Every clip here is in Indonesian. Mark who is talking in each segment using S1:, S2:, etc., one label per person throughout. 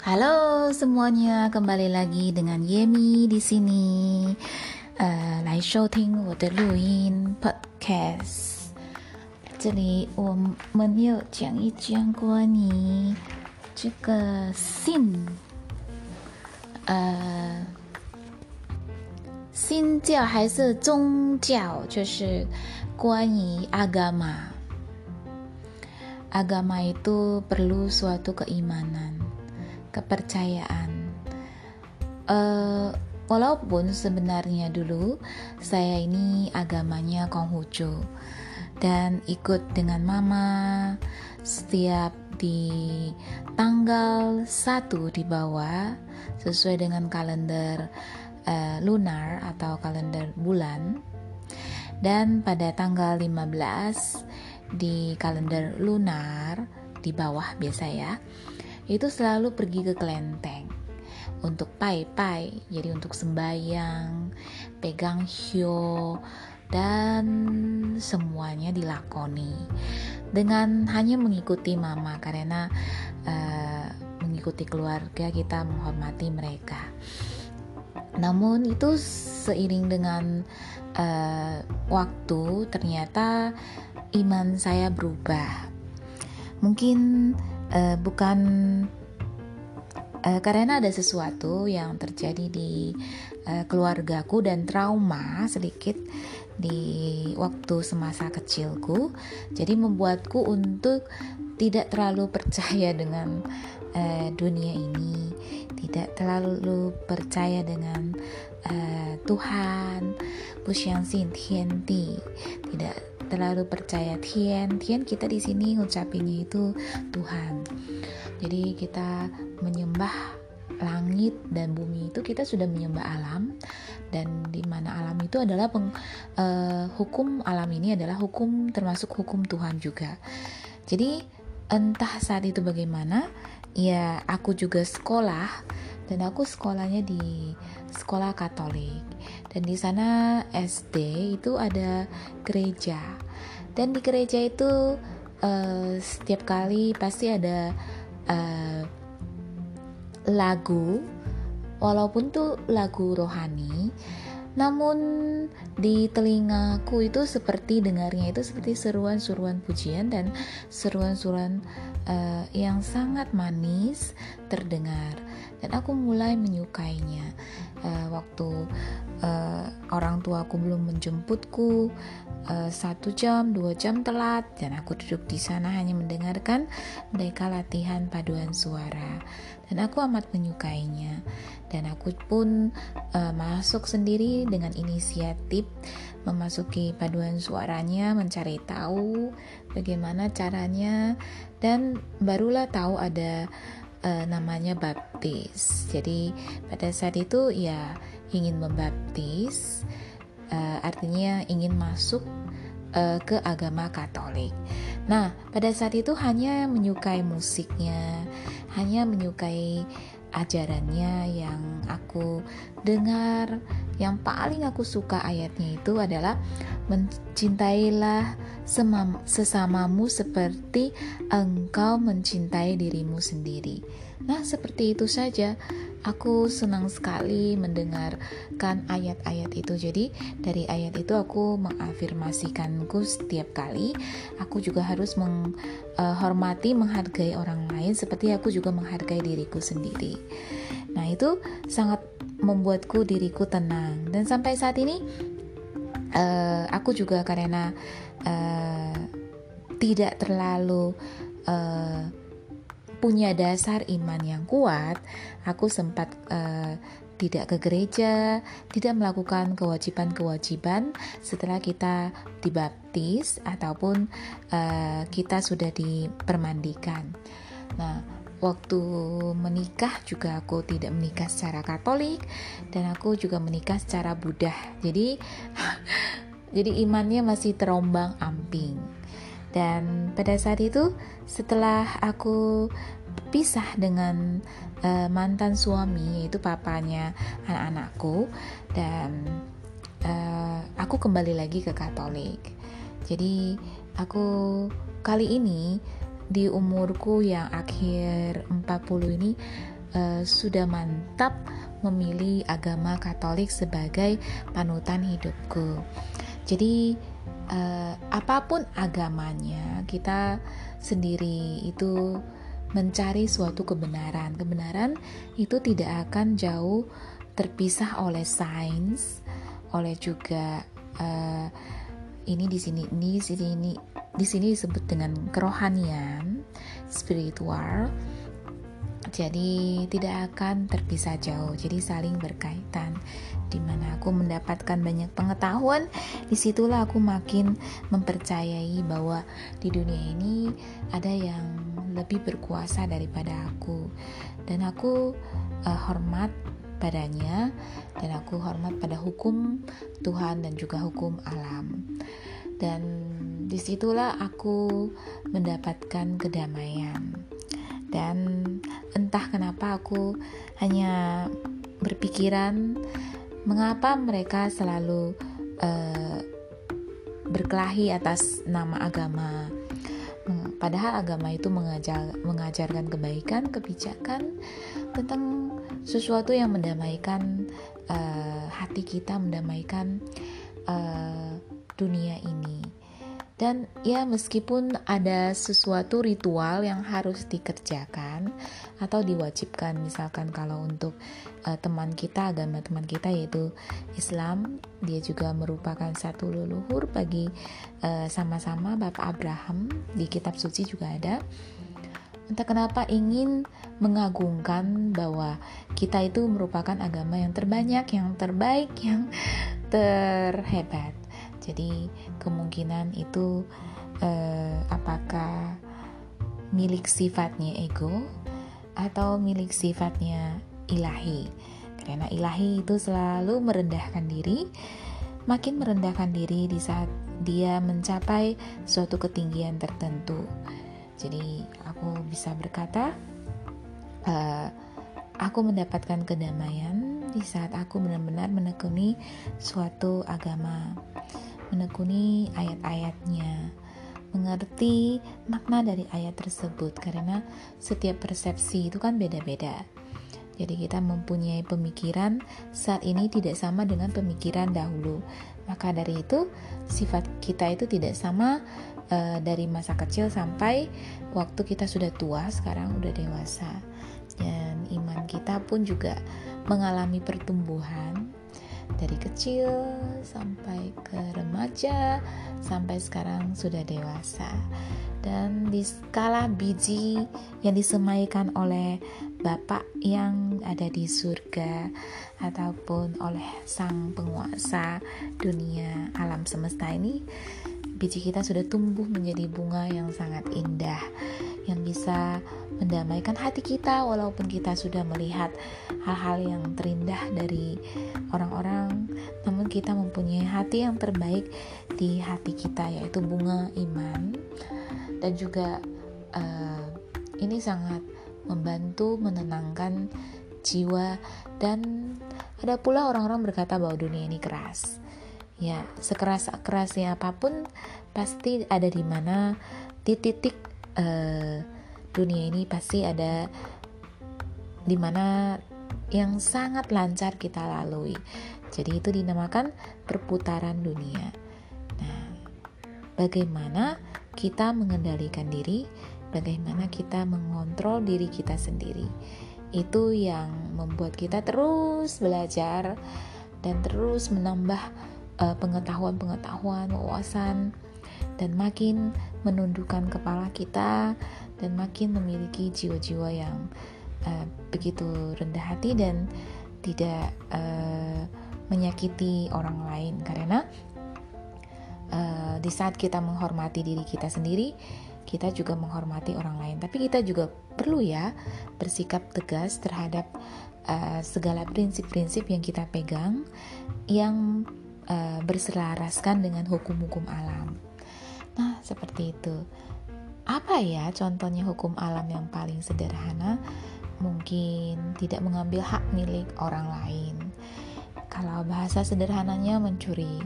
S1: Halo semuanya, kembali lagi dengan Yemi di sini. Uh, 来收听我的录音 podcast。这里我们又讲一讲关于这个信，呃，新教还是宗教，就是关于 agama。agama itu perlu suatu keimanan, kepercayaan. Uh, walaupun sebenarnya dulu saya ini agamanya Konghucu dan ikut dengan mama setiap di tanggal 1 di bawah sesuai dengan kalender uh, lunar atau kalender bulan dan pada tanggal 15 di kalender lunar di bawah biasa ya itu selalu pergi ke kelenteng. Untuk pai-pai jadi untuk sembayang pegang hyo dan semuanya dilakoni. Dengan hanya mengikuti mama karena uh, mengikuti keluarga kita menghormati mereka. Namun itu seiring dengan uh, waktu ternyata iman saya berubah. Mungkin uh, bukan uh, karena ada sesuatu yang terjadi di uh, keluargaku dan trauma sedikit di waktu semasa kecilku, jadi membuatku untuk tidak terlalu percaya dengan uh, dunia ini, tidak terlalu percaya dengan uh, Tuhan, tidak terlalu percaya Tian. Tian kita di sini ngucapinnya itu Tuhan. Jadi kita menyembah langit dan bumi itu kita sudah menyembah alam dan di mana alam itu adalah peng, uh, hukum alam ini adalah hukum termasuk hukum Tuhan juga. Jadi entah saat itu bagaimana, ya aku juga sekolah dan aku sekolahnya di sekolah Katolik. Dan di sana SD itu ada gereja. Dan di gereja itu uh, setiap kali pasti ada uh, lagu. Walaupun tuh lagu rohani namun di telingaku itu seperti dengarnya itu seperti seruan-seruan pujian dan seruan-seruan uh, yang sangat manis terdengar. Dan aku mulai menyukainya. Uh, waktu uh, orang tuaku belum menjemputku uh, satu jam dua jam telat dan aku duduk di sana hanya mendengarkan mereka latihan paduan suara. Dan aku amat menyukainya aku pun uh, masuk sendiri dengan inisiatif memasuki paduan suaranya mencari tahu bagaimana caranya dan barulah tahu ada uh, namanya baptis. Jadi pada saat itu ya ingin membaptis, uh, artinya ingin masuk uh, ke agama Katolik. Nah pada saat itu hanya menyukai musiknya, hanya menyukai ajarannya yang aku dengar yang paling aku suka ayatnya itu adalah mencintailah sesamamu seperti engkau mencintai dirimu sendiri. Nah, seperti itu saja. Aku senang sekali mendengarkan ayat-ayat itu. Jadi, dari ayat itu aku mengafirmasikanku setiap kali. Aku juga harus menghormati, menghargai orang lain seperti aku juga menghargai diriku sendiri. Nah, itu sangat membuatku diriku tenang. Dan sampai saat ini uh, aku juga karena uh, tidak terlalu uh, punya dasar iman yang kuat, aku sempat uh, tidak ke gereja, tidak melakukan kewajiban-kewajiban setelah kita dibaptis ataupun uh, kita sudah dipermandikan. Nah, waktu menikah juga aku tidak menikah secara Katolik dan aku juga menikah secara Buddha. Jadi jadi imannya masih terombang ambing. Dan pada saat itu setelah aku pisah dengan uh, mantan suami yaitu papanya anak-anakku dan uh, aku kembali lagi ke Katolik. Jadi aku kali ini di umurku yang akhir 40 ini uh, sudah mantap memilih agama Katolik sebagai panutan hidupku. Jadi uh, apa pun agamanya, kita sendiri itu mencari suatu kebenaran. Kebenaran itu tidak akan jauh terpisah oleh sains, oleh juga uh, ini di sini ini di sini di sini disebut dengan kerohanian, spiritual. Jadi tidak akan terpisah jauh, jadi saling berkaitan. Di mana aku mendapatkan banyak pengetahuan, di situlah aku makin mempercayai bahwa di dunia ini ada yang lebih berkuasa daripada aku, dan aku uh, hormat padanya dan aku hormat pada hukum Tuhan dan juga hukum alam. Dan di situlah aku mendapatkan kedamaian. Dan entah kenapa aku hanya berpikiran mengapa mereka selalu uh, berkelahi atas nama agama padahal agama itu mengajar, mengajarkan kebaikan kebijakan tentang sesuatu yang mendamaikan uh, hati kita, mendamaikan uh, dunia ini. Dan ya meskipun ada sesuatu ritual yang harus dikerjakan atau diwajibkan misalkan kalau untuk uh, teman kita agama teman kita yaitu Islam dia juga merupakan satu leluhur bagi sama-sama uh, Bapak Abraham di kitab suci juga ada entah kenapa ingin mengagungkan bahwa kita itu merupakan agama yang terbanyak, yang terbaik, yang terhebat. Jadi kemungkinan itu eh, apakah milik sifatnya ego atau milik sifatnya ilahi. Karena ilahi itu selalu merendahkan diri, makin merendahkan diri di saat dia mencapai suatu ketinggian tertentu. Jadi aku bisa berkata, uh, aku mendapatkan kedamaian di saat aku benar-benar menekuni suatu agama, menekuni ayat-ayatnya, mengerti makna dari ayat tersebut karena setiap persepsi itu kan beda-beda. Jadi kita mempunyai pemikiran saat ini tidak sama dengan pemikiran dahulu. Maka dari itu sifat kita itu tidak sama uh, dari masa kecil sampai waktu kita sudah tua sekarang udah dewasa dan iman kita pun juga mengalami pertumbuhan dari kecil sampai ke remaja sampai sekarang sudah dewasa. Dan di skala biji yang disemaikan oleh Bapak yang ada di surga ataupun oleh sang penguasa dunia alam semesta ini biji kita sudah tumbuh menjadi bunga yang sangat indah yang bisa mendamaikan hati kita walaupun kita sudah melihat hal-hal yang terindah dari orang-orang. Namun kita mempunyai hati yang terbaik di hati kita yaitu bunga iman. Dan juga uh, ini sangat membantu menenangkan jiwa dan ada pula orang-orang berkata bahwa dunia ini keras. Ya sekeras kerasnya apa pun pasti ada di mana di titik uh, dunia ini pasti ada di mana yang sangat lancar kita lalui. Jadi itu dinamakan perputaran dunia. Nah bagaimana kita mengendalikan diri? Bagaimana kita mengontrol diri kita sendiri? Itu yang membuat kita terus belajar dan terus menambah uh, pengetahuan-pengetahuan, wawasan, dan makin menundukkan kepala kita dan makin memiliki jiwa-jiwa yang uh, begitu rendah hati dan tidak uh, menyakiti orang lain karena uh, di saat kita menghormati diri kita sendiri kita juga menghormati orang lain tapi kita juga perlu ya bersikap tegas terhadap uh, segala prinsip-prinsip yang kita pegang yang uh, berselaraskan dengan hukum-hukum alam. Seperti itu. Apa ya contohnya hukum alam yang paling sederhana? Mungkin tidak mengambil hak milik orang lain. Kalau bahasa sederhananya mencuri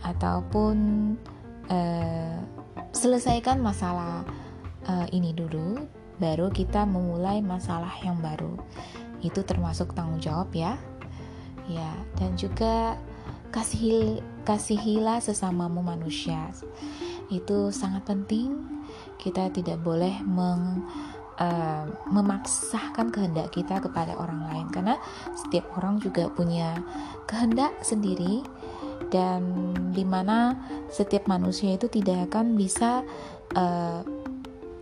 S1: ataupun uh, selesaikan masalah uh, ini dulu baru kita memulai masalah yang baru. Itu termasuk tanggung jawab ya. Ya, dan juga kasih kasihilah sesamamu manusia. Itu sangat penting. Kita tidak boleh meng uh, memaksakan kehendak kita kepada orang lain karena setiap orang juga punya kehendak sendiri dan di mana setiap manusia itu tidak akan bisa uh,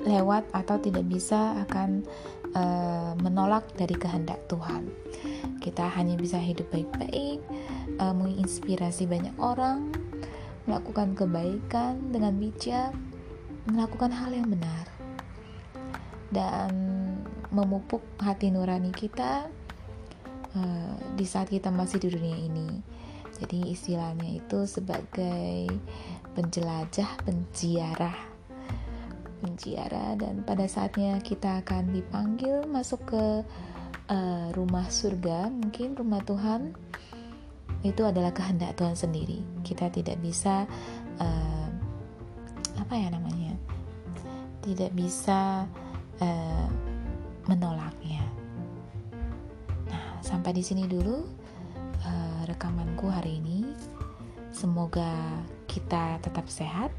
S1: lewat atau tidak bisa akan uh, menolak dari kehendak Tuhan. Kita hanya bisa hidup baik-baik, uh, menginspirasi banyak orang, melakukan kebaikan dengan bijak, melakukan hal yang benar, dan memupuk hati nurani kita uh, di saat kita masih di dunia ini jadi istilahnya itu sebagai penjelajah, penziarah. Penziarah dan pada saatnya kita akan dipanggil masuk ke uh, rumah surga, mungkin rumah Tuhan itu adalah kehendak Tuhan sendiri. Kita tidak bisa uh, apa ya namanya? Tidak bisa uh, menolaknya. Nah, sampai di sini dulu uh, rekamanku hari ini. Semoga kita tetap sehat.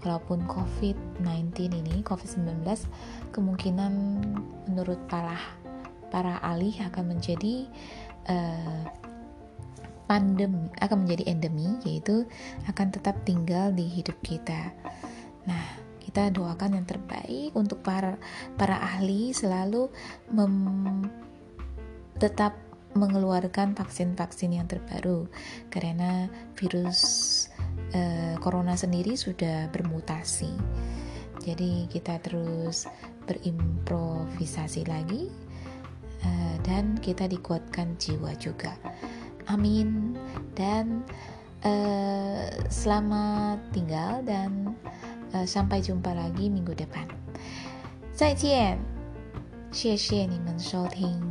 S1: Walaupun COVID-19 ini, COVID-19 kemungkinan menurut para para ahli akan menjadi uh, pandemi, akan menjadi endemi, yaitu akan tetap tinggal di hidup kita. Nah, kita doakan yang terbaik untuk para para ahli selalu mem, tetap mengeluarkan vaksin-vaksin yang terbaru karena virus uh, corona sendiri sudah bermutasi. Jadi kita terus berimprovisasi lagi uh, dan kita dikuatkan jiwa juga. Amin dan uh, selamat tinggal dan uh, sampai jumpa lagi minggu depan. 再见，谢谢你们收听。